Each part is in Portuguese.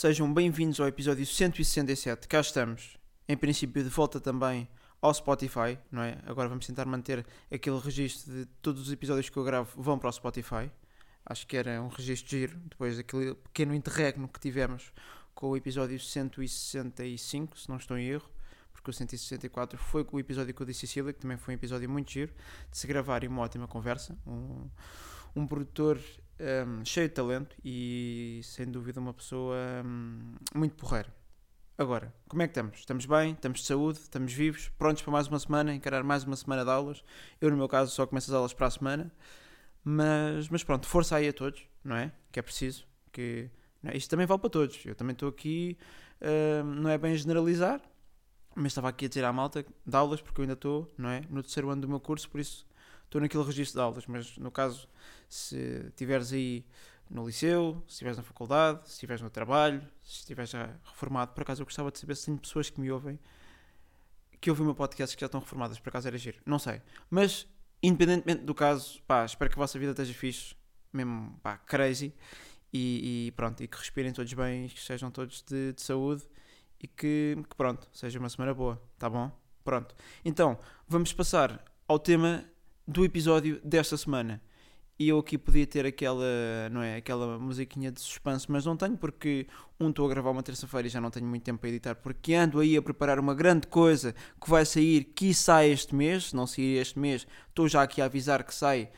Sejam bem-vindos ao episódio 167. Cá estamos, em princípio, de volta também ao Spotify, não é? Agora vamos tentar manter aquele registro de todos os episódios que eu gravo vão para o Spotify. Acho que era um registro giro, depois daquele pequeno interregno que tivemos com o episódio 165, se não estou em erro, porque o 164 foi com o episódio com a Cecília, que também foi um episódio muito giro, de se gravar e uma ótima conversa. Um, um produtor um, cheio de talento e sem dúvida uma pessoa um, muito porreira. Agora, como é que estamos? Estamos bem? Estamos de saúde? Estamos vivos? Prontos para mais uma semana? Encarar mais uma semana de aulas? Eu, no meu caso, só começo as aulas para a semana. Mas, mas pronto, força aí a todos, não é? Que é preciso. Que, é? Isto também vale para todos. Eu também estou aqui, uh, não é bem generalizar, mas estava aqui a dizer à malta de aulas, porque eu ainda estou, não é? No terceiro ano do meu curso, por isso estou naquele registro de aulas. Mas no caso, se estiveres aí no liceu, se estiveres na faculdade, se estiveres no trabalho, se estiveres já reformado, por acaso eu gostava de saber se tenho pessoas que me ouvem que ouvem o meu podcast que já estão reformadas, por acaso era giro, não sei. Mas, independentemente do caso, pá, espero que a vossa vida esteja fixe, mesmo, pá, crazy, e, e pronto, e que respirem todos bem, que sejam todos de, de saúde, e que, que, pronto, seja uma semana boa, tá bom? Pronto. Então, vamos passar ao tema do episódio desta semana. E eu aqui podia ter aquela, não é, aquela musiquinha de suspense, mas não tenho porque um estou a gravar uma terça-feira e já não tenho muito tempo para editar, porque ando aí a preparar uma grande coisa que vai sair, que sai este mês, se não sair este mês, estou já aqui a avisar que sai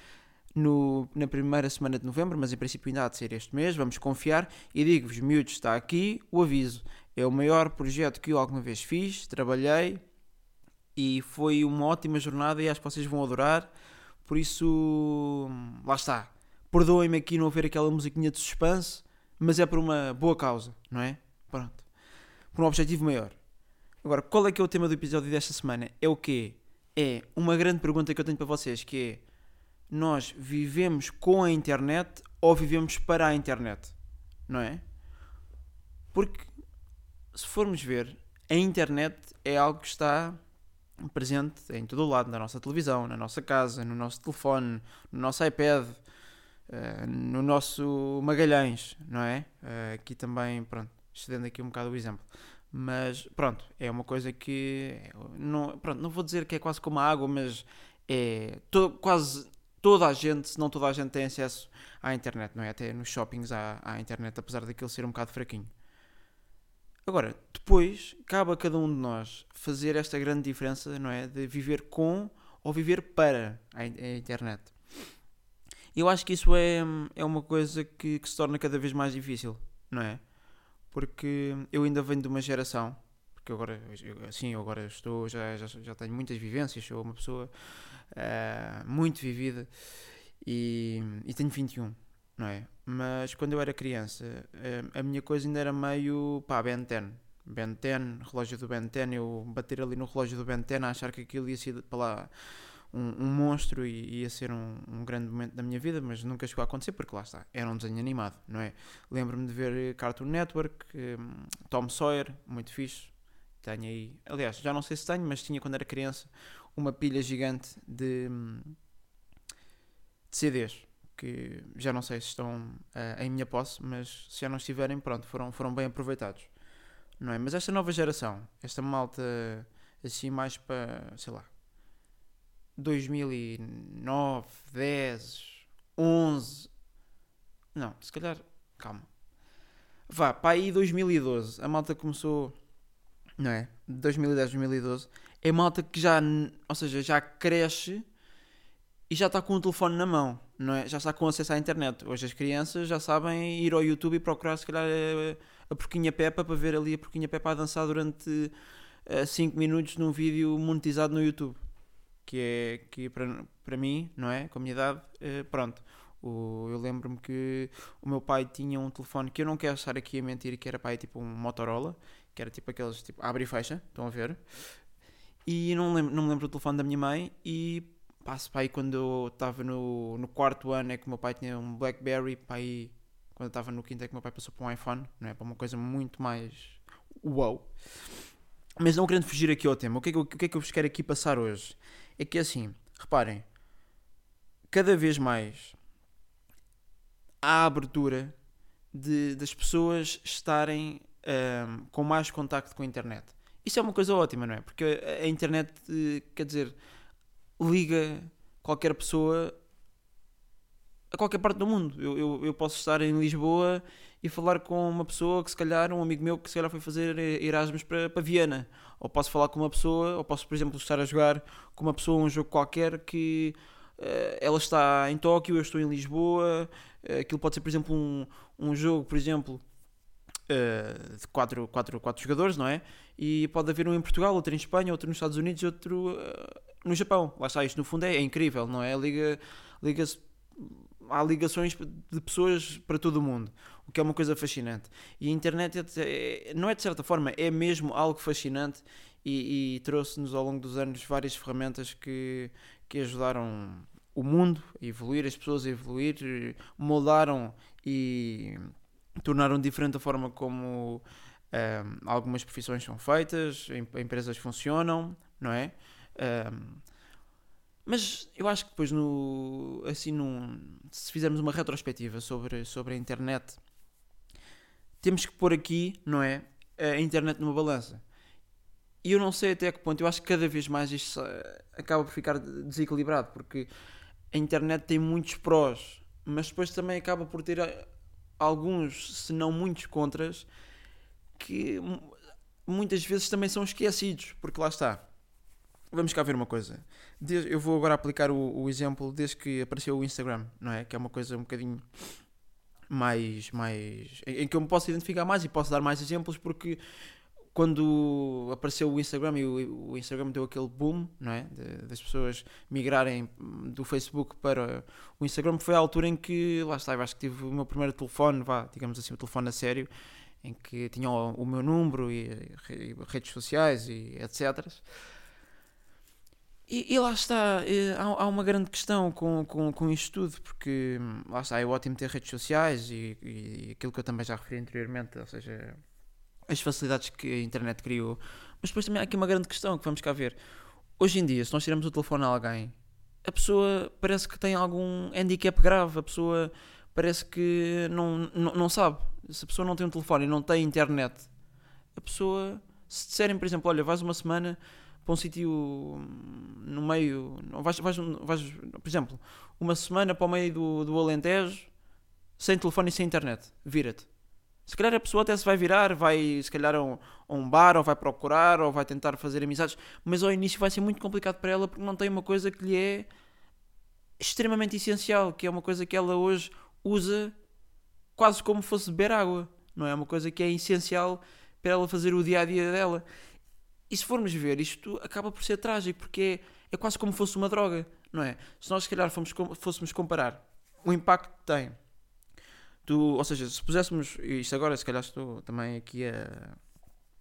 no, na primeira semana de novembro, mas em princípio ainda há de ser este mês, vamos confiar, e digo-vos, miúdos, está aqui o aviso, é o maior projeto que eu alguma vez fiz, trabalhei, e foi uma ótima jornada e acho que vocês vão adorar, por isso, lá está. Perdoem-me aqui não haver aquela musiquinha de suspense, mas é por uma boa causa, não é? Pronto. Por um objetivo maior. Agora, qual é que é o tema do episódio desta semana? É o quê? É uma grande pergunta que eu tenho para vocês, que é nós vivemos com a internet ou vivemos para a internet? Não é? Porque se formos ver, a internet é algo que está presente em todo o lado, na nossa televisão, na nossa casa, no nosso telefone, no nosso iPad, uh, no nosso Magalhães, não é? Uh, aqui também, pronto, estendendo aqui um bocado o exemplo. Mas pronto, é uma coisa que não, pronto, não vou dizer que é quase como a água, mas é to, quase toda a gente, se não toda a gente tem acesso à internet, não é? Até nos shoppings há, há internet, apesar daquilo ser um bocado fraquinho. Agora, depois, cabe a cada um de nós fazer esta grande diferença, não é? De viver com ou viver para a, internet. Eu acho que isso é, é uma coisa que, que, se torna cada vez mais difícil, não é? Porque eu ainda venho de uma geração, porque agora, assim, eu agora estou, já, já, já tenho muitas vivências, sou uma pessoa uh, muito vivida e, e tenho 21, não é? Mas quando eu era criança, eh, a minha coisa ainda era meio, pá, Ben 10. Ben 10, relógio do Ben 10, eu bater ali no relógio do Ben 10 a achar que aquilo ia ser para lá um, um monstro e ia ser um, um, grande momento da minha vida, mas nunca chegou a acontecer porque lá está, era um desenho animado, não é? Lembro-me de ver Cartoon Network, um, Tom Sawyer, muito fixe. Tenho aí, aliás, já não sei se tenho, mas tinha quando era criança uma pilha gigante de, de CDs que já não sei se estão uh, em minha posse, mas se já não estiverem, pronto, foram, foram bem aproveitados. Não é? Mas esta nova geração, esta malta assim mais para, sei lá, 2009, 10, 11, não, se calhar, calma. Vá, para aí 2012, a malta começou, não é? 2010, 2012, é malta que já, ou seja, já cresce e já está com o telefone na mão, não é? Já está com acesso à internet. Hoje as crianças já sabem ir ao YouTube e procurar se calhar a, a porquinha Peppa para ver ali a porquinha Peppa a dançar durante 5 uh, minutos num vídeo monetizado no YouTube. Que é que para, para mim, não é? Com a minha idade, uh, pronto. O, eu lembro-me que o meu pai tinha um telefone que eu não quero estar aqui a mentir, que era pai tipo um Motorola, que era tipo aqueles tipo abre e fecha, estão a ver? E não, lembro, não me lembro do telefone da minha mãe e passo para aí quando eu estava no, no quarto ano é que o meu pai tinha um Blackberry, para aí quando eu estava no quinto é que o meu pai passou para um iPhone, não é? Para uma coisa muito mais uau. Mas não querendo fugir aqui ao tema, o que, é que eu, o que é que eu vos quero aqui passar hoje? É que assim, reparem, cada vez mais há abertura de, das pessoas estarem um, com mais contacto com a internet. Isso é uma coisa ótima, não é? Porque a, a internet, eh, quer dizer, liga qualquer pessoa a qualquer parte do mundo. Eu, eu, eu, posso estar em Lisboa e falar com uma pessoa que se calhar, um amigo meu que se calhar foi fazer Erasmus para, para Viena. Ou posso falar com uma pessoa, ou posso, por exemplo, estar a jogar com uma pessoa um jogo qualquer que uh, ela está em Tóquio, eu estou em Lisboa. Uh, aquilo pode ser, por exemplo, um, um jogo, por exemplo, uh, de quatro, quatro, quatro jogadores, não é? E pode haver um em Portugal, outro em Espanha, outro nos Estados Unidos, outro no Japão. Lá está, isto no fundo é, é incrível, não é? Liga, liga-se há ligações de pessoas para todo o mundo, o que é uma coisa fascinante. E a internet é, é, não é de certa forma, é mesmo algo fascinante e, e trouxe-nos ao longo dos anos várias ferramentas que, que ajudaram o mundo a evoluir, as pessoas a evoluir, moldaram e tornaram diferente a forma como um, ehm, algumas profissões são feitas, empresas funcionam, não é? Um, ehm, mas eu acho que depois, no, assim, num, se fizermos uma retrospectiva sobre, sobre a internet, temos que pôr aqui, não é? A internet numa balança. E eu não sei até que ponto, eu acho que cada vez mais isto acaba por ficar desequilibrado, porque a internet tem muitos prós, mas depois também acaba por ter alguns, se não muitos contras, que muitas vezes também são esquecidos, porque lá está vamos cá ver uma coisa. eu vou agora aplicar o, o, exemplo desde que apareceu o Instagram, não é? Que é uma coisa um bocadinho mais. mais em, em, que eu me posso identificar mais e posso dar mais exemplos porque quando apareceu o Instagram e o, o Instagram deu aquele boom, não é? De, das pessoas migrarem do Facebook para o Instagram, foi a altura em que, lá está, eu acho que tive o meu primeiro telefone, vá, digamos assim, o telefone a sério, em que tinha o, o meu número e, e, redes sociais e etc. E, e, lá está, há, há, uma grande questão com, com, com isto tudo, porque hum, lá está, é ótimo ter redes sociais e, e, aquilo que eu também já referi anteriormente, ou seja, as facilidades que a internet criou. Mas depois também há aqui uma grande questão que vamos cá ver. Hoje em dia, se nós tiramos o telefone a alguém, a pessoa parece que tem algum handicap grave, a pessoa parece que não, não, não sabe. Se a pessoa não tem um telefone e não tem internet, a pessoa, se disserem, por exemplo, olha, vais uma semana para um sítio no meio. Vais, vais, vais, por exemplo, uma semana para o meio do, do Alentejo sem telefone e sem internet. Vira-te. Se calhar a pessoa até se vai virar, vai se calhar a um, um, bar, ou vai procurar, ou vai tentar fazer amizades, mas ao início vai ser muito complicado para ela porque não tem uma coisa que lhe é extremamente essencial, que é uma coisa que ela hoje usa quase como fosse beber água, não é? Uma coisa que é essencial para ela fazer o dia a dia dela. E se formos ver, isto acaba por ser trágico, porque é, é quase como fosse uma droga, não é? Se nós, se calhar, fomos, fôssemos comparar o impacto que tem, do, ou seja, se puséssemos, isto agora, se calhar, estou também aqui a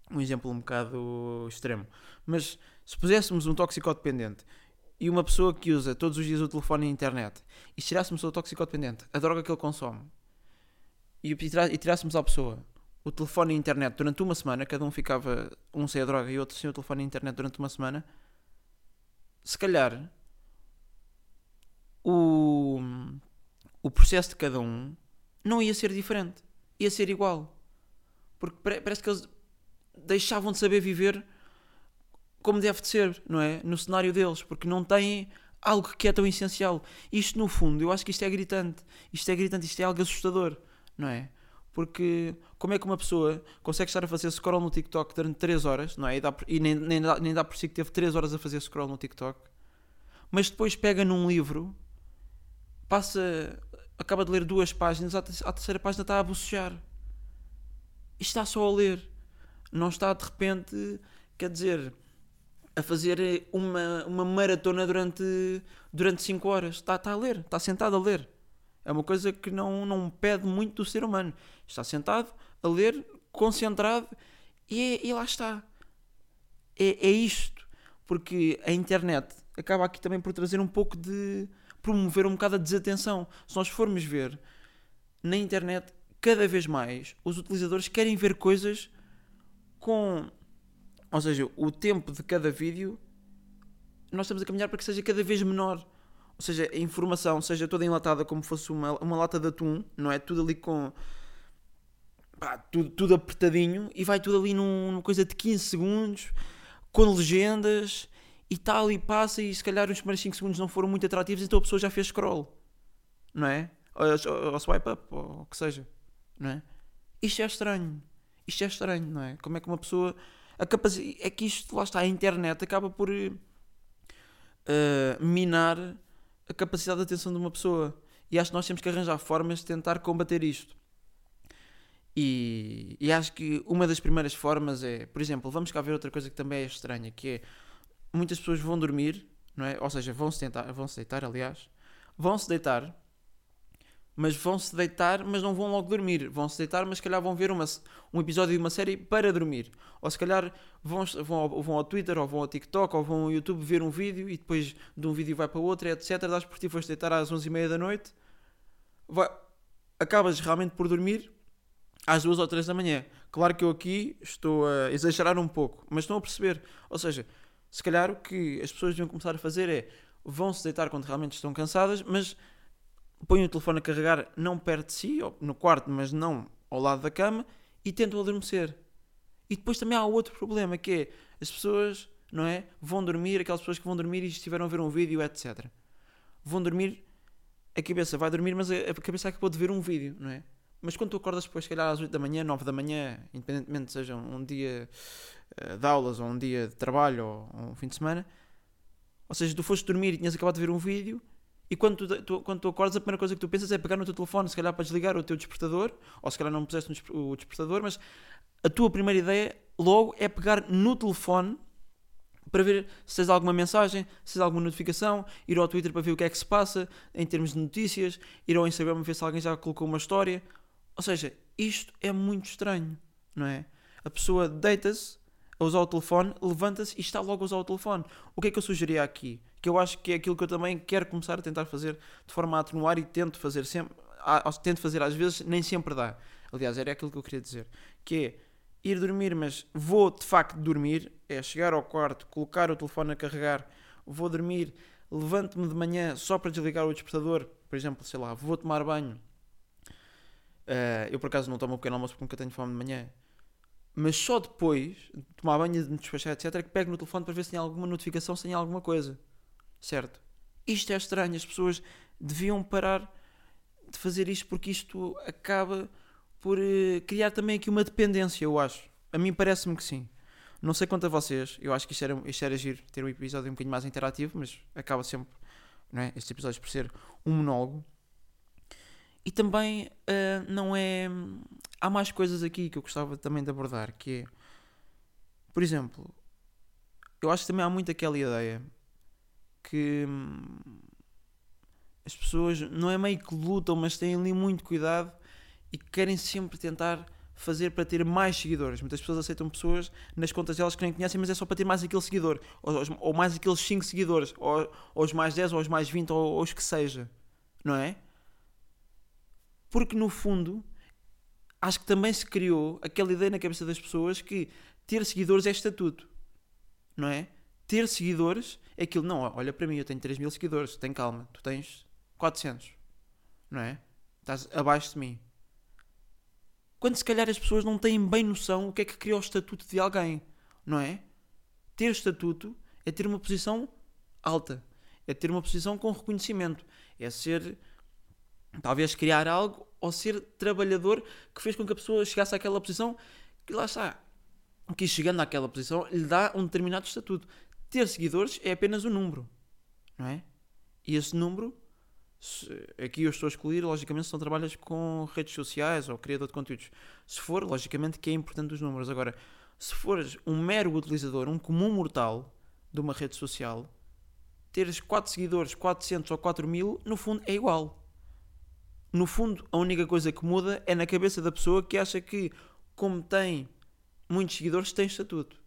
um exemplo um bocado extremo, mas se puséssemos um toxicodependente e uma pessoa que usa todos os dias o telefone e a internet e tirássemos o toxicodependente, a droga que ele consome, e, e tirássemos à pessoa o telefone e a internet durante uma semana, cada um ficava, um sem a droga e outro sem o telefone e a internet durante uma semana, se calhar o, o processo de cada um não ia ser diferente, ia ser igual. Porque parece que eles deixavam de saber viver como deve de ser, não é? No cenário deles, porque não têm algo que é tão essencial. Isto, no fundo, eu acho que isto é gritante. Isto é gritante, isto é algo assustador, não é? Porque como é que uma pessoa consegue estar a fazer scroll no TikTok durante 3 horas, não é? E, dá, e nem, nem, dá, nem dá por si que teve 3 horas a fazer scroll no TikTok, mas depois pega num livro, passa, acaba de ler duas páginas, à terceira página está a bocejar. E está só a ler. Não está de repente, quer dizer, a fazer uma, uma maratona durante 5 durante cinco horas. Está, está a ler, está sentado a ler. É uma coisa que não, não pede muito do ser humano. Está sentado a ler, concentrado, e, é, e lá está. É, é isto. Porque a internet acaba aqui também por trazer um pouco de. Promover um bocado a desatenção. Se nós formos ver na internet, cada vez mais os utilizadores querem ver coisas com. Ou seja, o tempo de cada vídeo nós estamos a caminhar para que seja cada vez menor ou seja, a informação seja toda enlatada como fosse uma, uma lata de atum, não é? Tudo ali com pá, tudo, tudo apertadinho e vai tudo ali num, numa coisa de 15 segundos, com legendas e tal, e passa, e se calhar os primeiros 5 segundos não foram muito atrativos, então a pessoa já fez scroll, não é? Ou, ou swipe up, ou o que seja, não é? Isto é estranho, isto é estranho, não é? Como é que uma pessoa. A capacidade, é que isto, lá está, a internet acaba por uh, minar a capacidade de atenção de uma pessoa. E acho que nós temos que arranjar formas de tentar combater isto. E, e, acho que uma das primeiras formas é, por exemplo, vamos cá ver outra coisa que também é estranha, que é muitas pessoas vão dormir, não é? Ou seja, vão se tentar, vão se deitar, aliás, vão se deitar, mas vão se deitar, mas não vão logo dormir. Vão se deitar, mas se calhar vão ver uma, um episódio de uma série para dormir. Ou se calhar vão, vão, ao, vão ao Twitter, ou vão ao TikTok, ou vão ao YouTube ver um vídeo e depois de um vídeo vai para outro, etc. Dás por ti, foste deitar às 11h30 da noite, vai, acabas realmente por dormir às duas ou três da manhã. Claro que eu aqui estou a exagerar um pouco, mas estão a perceber. Ou seja, se calhar o que as pessoas deviam começar a fazer é vão se deitar quando realmente estão cansadas, mas põem o telefone a carregar não perto de si, no quarto, mas não ao lado da cama, e tentam adormecer. E depois também há outro problema que é as pessoas, não é? Vão dormir, aquelas pessoas que vão dormir e estiveram a ver um vídeo, etc. Vão dormir, a cabeça vai dormir, mas a cabeça acabou de ver um vídeo, não é? Mas quando tu acordas depois, se calhar às 8 da manhã, 9 da manhã, independentemente seja um dia eh, de aulas ou um dia de trabalho ou um fim de semana, ou seja, tu foste dormir e tinhas acabado de ver um vídeo e quando tu, tu, quando tu acordas, a primeira coisa que tu pensas é pegar no teu telefone, se calhar para desligar o teu despertador, ou se calhar não puseste o despertador, mas a tua primeira ideia logo é pegar no telefone para ver se tens alguma mensagem, se tens alguma notificação, ir ao Twitter para ver o que é que se passa em termos de notícias, ir ao Instagram para ver se alguém já colocou uma história. Ou seja, isto é muito estranho, não é? A pessoa deita-se a usar o telefone, levanta-se e está logo a usar o telefone. O que é que eu sugeria aqui? Que eu acho que é aquilo que eu também quero começar a tentar fazer de forma a atenuar e tento fazer sempre, tento fazer às vezes, nem sempre dá. Aliás, era aquilo que eu queria dizer, que é ir dormir, mas vou de facto dormir, é chegar ao quarto, colocar o telefone a carregar, vou dormir, levanto-me de manhã só para desligar o despertador, por exemplo, sei lá, vou tomar banho, Uh, eu por acaso não tomo um pequeno almoço porque nunca tenho fome de manhã. Mas só depois de tomar banho, de me despachar, etc., é que pego no telefone para ver se tem alguma notificação, se tem alguma coisa. Certo? Isto é estranho. As pessoas deviam parar de fazer isto porque isto acaba por uh, criar também aqui uma dependência, eu acho. A mim parece-me que sim. Não sei quanto a vocês, eu acho que isto era, isto era giro, ter um episódio um bocadinho mais interativo, mas acaba sempre, não é? Estes episódios por ser um monólogo. E também uh, não é. Há mais coisas aqui que eu gostava também de abordar, que é. Por exemplo, eu acho que também há muito aquela ideia que hum, as pessoas não é meio que lutam, mas têm ali muito cuidado e querem sempre tentar fazer para ter mais seguidores. Muitas pessoas aceitam pessoas nas contas delas que nem conhecem, mas é só para ter mais aquele seguidor, ou, ou mais aqueles 5 seguidores, ou, ou, os mais 10, ou os mais 20, ou, ou os que seja, não é? Porque no fundo, acho que também se criou aquela ideia na cabeça das pessoas que ter seguidores é estatuto. Não é? Ter seguidores é aquilo. Não, olha para mim, eu tenho 3 mil seguidores, tem calma, tu tens 400. Não é? Estás abaixo de mim. Quando se calhar as pessoas não têm bem noção o que é que criou o estatuto de alguém. Não é? Ter estatuto é ter uma posição alta. É ter uma posição com reconhecimento. É ser talvez criar algo ou ser trabalhador que fez com que a pessoa chegasse àquela posição que lá está, que chegando àquela posição lhe dá um determinado estatuto. Ter seguidores é apenas um número, não é? E esse número, aqui eu estou a excluir, logicamente, se não trabalhas com redes sociais ou criador de conteúdos. Se for, logicamente, que é importante os números. Agora, se fores um mero utilizador, um comum mortal de uma rede social, teres 4 seguidores, 400 ou 4 mil, no fundo é igual no fundo, a única coisa que muda é na cabeça da pessoa que acha que, como tem muitos seguidores, tem estatuto.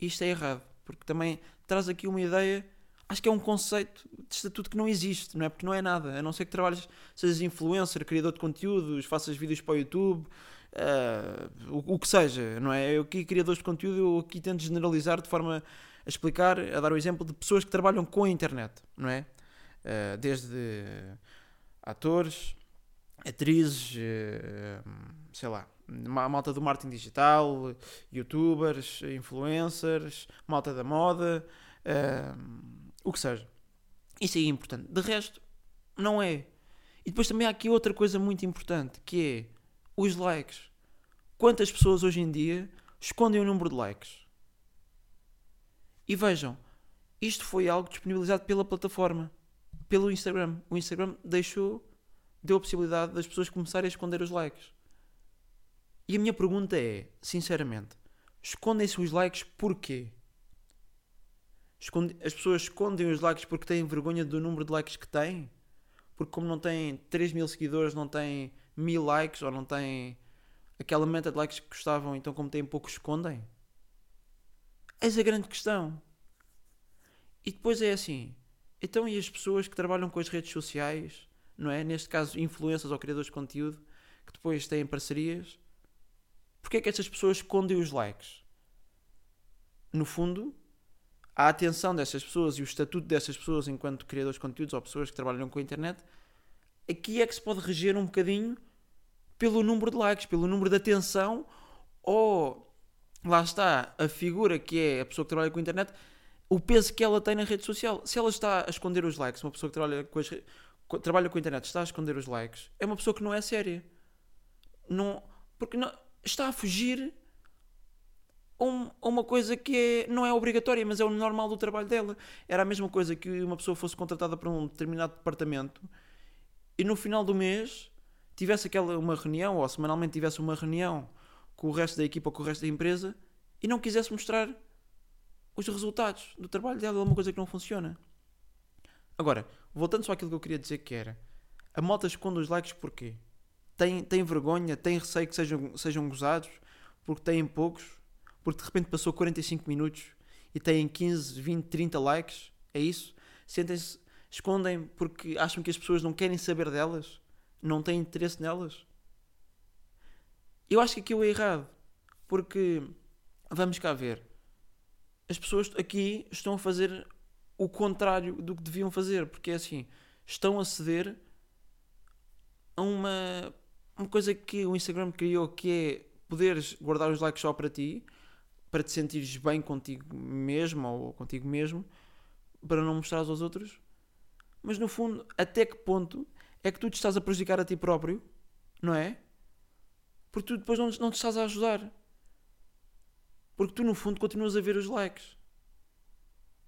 Isto é errado, porque também traz aqui uma ideia. Acho que é um conceito de estatuto que não existe, não é? Porque não é nada, a não ser que trabalhes, sejas influencer, criador de conteúdos, faças vídeos para o YouTube, uh, o, o, que seja, não é? Eu aqui, criadores de conteúdo, eu aqui tento generalizar de forma a explicar, a dar o exemplo de pessoas que trabalham com a internet, não é? Uh, desde atores, atrizes, eh, sei lá, ma- malta do marketing digital, youtubers, influencers, malta da moda, ahm, o que seja. Isso é importante. De resto, não é. E depois também há aqui outra coisa muito importante, que é os likes. Quantas pessoas hoje em dia escondem o número de likes? E vejam, isto foi algo disponibilizado pela plataforma, pelo Instagram. O Instagram deixou, deu a possibilidade das pessoas começarem a esconder os likes. E a minha pergunta é, sinceramente, escondem-se os likes porquê? As pessoas escondem os likes porque têm vergonha do número de likes que têm? Porque como não têm 3 mil seguidores, não têm mil likes ou não têm aquela meta de likes que gostavam, então como têm pouco escondem? Eis a grande questão. E depois é assim, então e as pessoas que trabalham com as redes sociais, não é? Neste caso, influencers ou criadores de conteúdo, que depois têm parcerias, Porquê é que estas pessoas escondem os likes? No fundo, a atenção dessas pessoas e o estatuto dessas pessoas enquanto criadores de conteúdos ou pessoas que trabalham com a internet, aqui é que se pode reger um bocadinho pelo número de likes, pelo número de atenção ou, lá está, a figura que é a pessoa que trabalha com a internet, o peso que ela tem na rede social. Se ela está a esconder os likes, uma pessoa que trabalha com, as, trabalha com a internet está a esconder os likes, é uma pessoa que não é séria. Não, porque não, está a fugir a um- uma coisa que é, não é obrigatória, mas é o normal do trabalho dela. Era a mesma coisa que uma pessoa fosse contratada para um determinado departamento e no final do mês tivesse aquela uma reunião ou semanalmente tivesse uma reunião com o resto da equipa, com o resto da empresa e não quisesse mostrar os resultados do trabalho dela, é uma coisa que não funciona. Agora, voltando só àquilo que eu queria dizer que era a malta esconde os likes porquê? Tem, tem vergonha, tem receio que sejam, sejam gozados porque têm poucos, porque de repente passou 45 minutos e têm 15, 20, 30 likes, é isso? Sentem-se, escondem porque acham que as pessoas não querem saber delas, não têm interesse nelas. Eu acho que aquilo é errado, porque vamos cá ver, as pessoas aqui estão a fazer o contrário do que deviam fazer, porque é assim, estão a ceder a uma, uma coisa que o Instagram criou que é poderes guardar os likes só para ti, para te sentires bem contigo mesmo ou contigo mesmo, para não mostrar aos outros. Mas no fundo, até que ponto é que tu te estás a prejudicar a ti próprio, não é? Porque tu depois não, não te estás a ajudar. Porque tu no fundo continuas a ver os likes.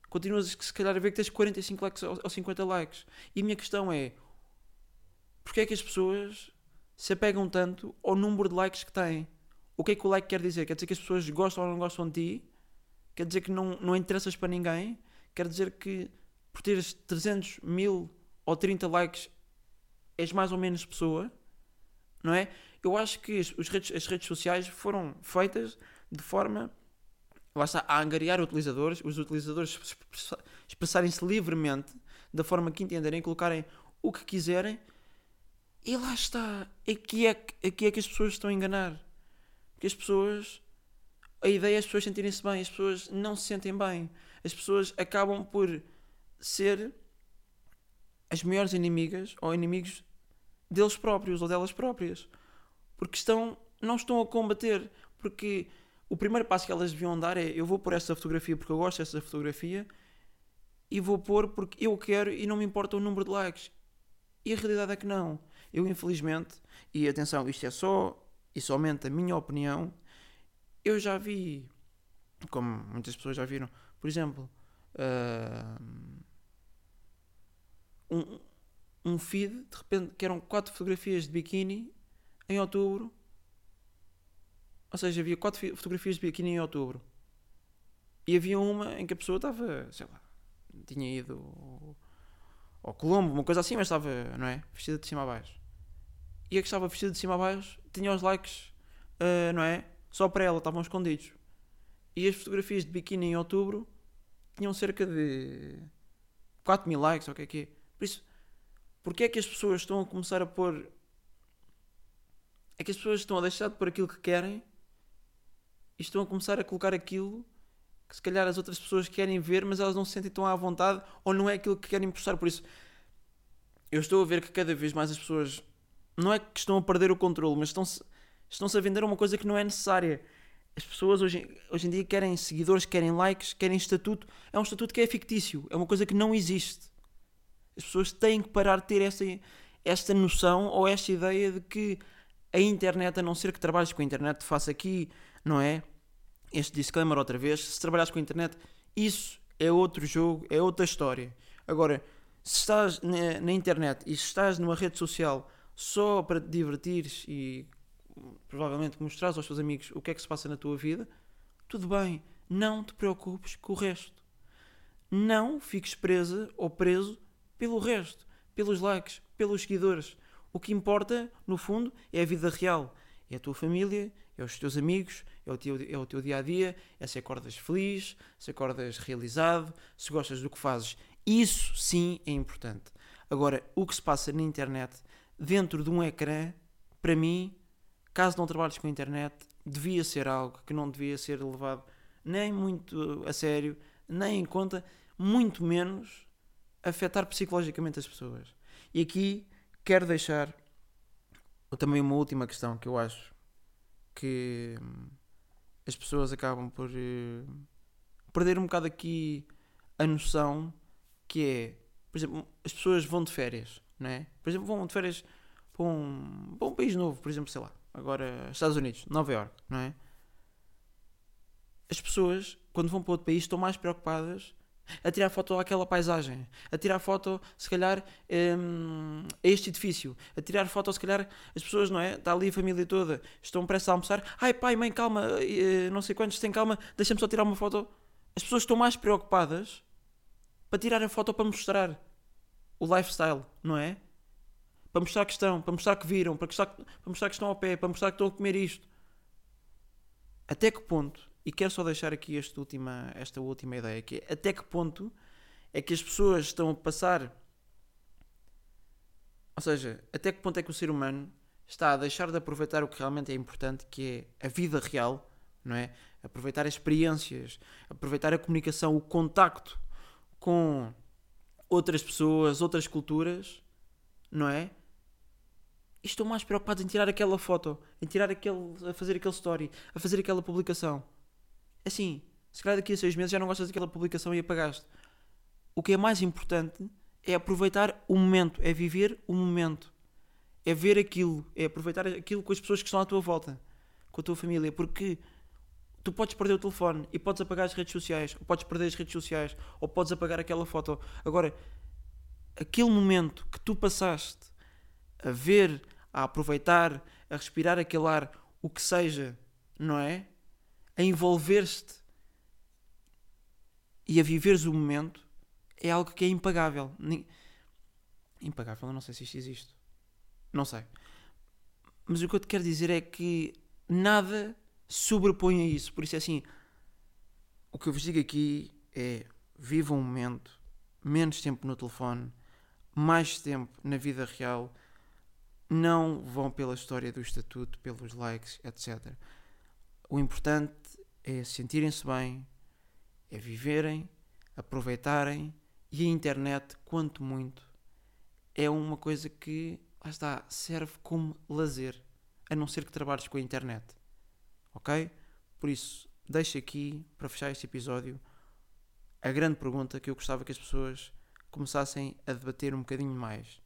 Continuas se calhar a ver que tens 45 likes ou ou 50 likes. E a minha questão é: porque é que as pessoas se apegam tanto ao número de likes que têm? O que é que o like quer dizer? Quer dizer que as pessoas gostam ou não gostam de ti? Quer dizer que não, não interessas para ninguém? Quer dizer que por teres 300 mil ou 30 likes és mais ou menos pessoa? Não é? Eu acho que as, redes, as redes sociais foram feitas de forma lá está, a angariar utilizadores, os utilizadores expressa- expressarem-se livremente da forma que entenderem, colocarem o que quiserem e lá está. Aqui é, que- aqui é que as pessoas estão a enganar. Porque as pessoas. A ideia é as pessoas sentirem-se bem, as pessoas não se sentem bem. As pessoas acabam por ser as maiores inimigas ou inimigos deles próprios ou delas próprias. Porque estão, não estão a combater. Porque o primeiro passo que elas deviam dar é: eu vou pôr esta fotografia porque eu gosto desta fotografia e vou pôr porque eu quero e não me importa o número de likes. E a realidade é que não. Eu, infelizmente, e atenção, isto é só e somente a minha opinião, eu já vi, como muitas pessoas já viram, por exemplo, ah, um, um feed, de repente, que eram quatro fotografias de biquíni em outubro. Ou seja, havia quatro fi- fotografias de biquíni em outubro. E havia uma em que a pessoa estava, sei lá, tinha ido ao- Colombo, uma coisa assim, mas estava, não é? Vestida de cima a baixo. E a que estava vestida de cima a baixo tinha os likes, ah, não é? Só para ela, estavam escondidos. E as fotografias de biquíni em outubro tinham cerca de 4 mil likes, ou o que é que é. Por isso, porque é que as pessoas estão a começar a pôr. É que as pessoas estão a deixar de pôr aquilo que querem e estão a começar a colocar aquilo que se calhar as outras pessoas querem ver, mas elas não se sentem tão à vontade ou não é aquilo que querem postar. Por isso, eu estou a ver que cada vez mais as pessoas não é que estão a perder o controle, mas estão, Estão-se a vender uma coisa que não é necessária. As pessoas hoje, hoje em dia querem seguidores, querem likes, querem estatuto. É um estatuto que é fictício, é uma coisa que não existe. As pessoas têm que parar de ter esta, esta noção ou esta ideia de que a internet, a não ser que trabalhes com a internet, faça aqui, não é? Este disclaimer outra vez. Se trabalhas com a internet, isso é outro jogo, é outra história. Agora, se estás na, na internet e se estás numa rede social só para te divertires e provavelmente mostrares aos teus amigos o que é que se passa na tua vida, tudo bem, não te preocupes com o resto. Não fiques presa ou preso pelo resto, pelos likes, pelos seguidores. O que importa, no fundo, é a vida real. É a tua família, é os teus amigos, é o teu, é o teu dia a dia, é se acordas feliz, se acordas realizado, se gostas do que fazes. Isso sim é importante. Agora, o que se passa na internet, dentro de um ecrã, para mim, caso não trabalhes com a internet, devia ser algo que não devia ser levado nem muito a sério, nem em conta, muito menos afetar psicologicamente as pessoas. E aqui quero deixar também uma última questão que eu acho que as pessoas acabam por uh, perder um bocado aqui a noção que é, por exemplo, as pessoas vão de férias, não é? Por exemplo, vão de férias para um, para um país novo, por exemplo, sei lá, agora Estados Unidos, Nova York, não é? As pessoas, quando vão para outro país, estão mais preocupadas a tirar foto àquela paisagem, a tirar foto, se calhar, um, a este edifício, a tirar foto, se calhar, as pessoas, não é? Está ali a família toda, estão prestes a almoçar. Ai, pai, mãe, calma, eh, não sei quantos, tem calma, deixa-me só tirar uma foto. As pessoas estão mais preocupadas para tirar a foto para mostrar o lifestyle, não é? Para mostrar que estão, para mostrar que viram, para mostrar, para mostrar que estão ao pé, para mostrar que estão a comer isto. Até que ponto e quero só deixar aqui esta última, esta última ideia, que é até que ponto é que as pessoas estão a passar. Ou seja, até que ponto é que o ser humano está a deixar de aproveitar o que realmente é importante, que é a vida real, não é? Aproveitar as experiências, aproveitar a comunicação, o contacto com outras pessoas, outras culturas, não é? E estão mais preocupados em tirar aquela foto, em tirar aquele, a fazer aquele story, a fazer aquela publicação. Assim, se calhar daqui a seis meses já não gostas daquela publicação e apagaste. O que é mais importante é aproveitar o momento, é viver o momento, é ver aquilo, é aproveitar aquilo com as pessoas que estão à tua volta, com a tua família, porque tu podes perder o telefone e podes apagar as redes sociais, ou podes perder as redes sociais, ou podes apagar aquela foto. Agora, aquele momento que tu passaste a ver, a aproveitar, a respirar aquele ar, o que seja, não é? A envolver-te e a viveres o momento é algo que é impagável. Impagável, eu não sei se isto existe. Não sei. Mas o que eu te quero dizer é que nada sobrepõe a isso. Por isso é assim. O que eu vos digo aqui é vivam um momento, menos tempo no telefone, mais tempo na vida real. Não vão pela história do estatuto, pelos likes, etc. O importante é sentirem-se bem, é viverem, aproveitarem e a internet, quanto muito, é uma coisa que, lá está, serve como lazer, a não ser que trabalhes com a internet. Ok? Por isso, deixo aqui, para fechar este episódio, a grande pergunta que eu gostava que as pessoas começassem a debater um bocadinho mais.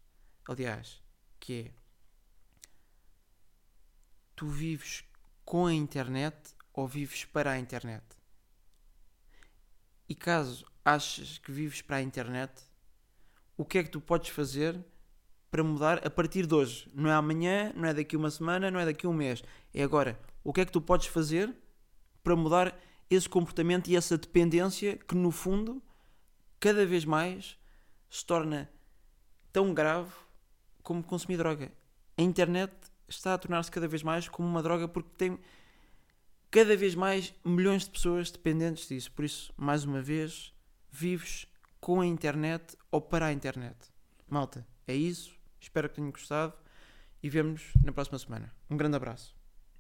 Aliás, que é: tu vives com a internet ou vives para a internet? E caso aches que vives para a internet, o que é que tu podes fazer para mudar a partir de hoje? Não é amanhã, não é daqui uma semana, não é daqui um mês. É agora. O que é que tu podes fazer para mudar esse comportamento e essa dependência que, no fundo, cada vez mais se torna tão grave como consumir droga? A internet está a tornar-se cada vez mais como uma droga porque tem cada vez mais milhões de pessoas dependentes disso. Por isso, mais uma vez, vives com a internet ou para a internet. Malta, é isso. Espero que tenham gostado e vemos na próxima semana. Um grande abraço.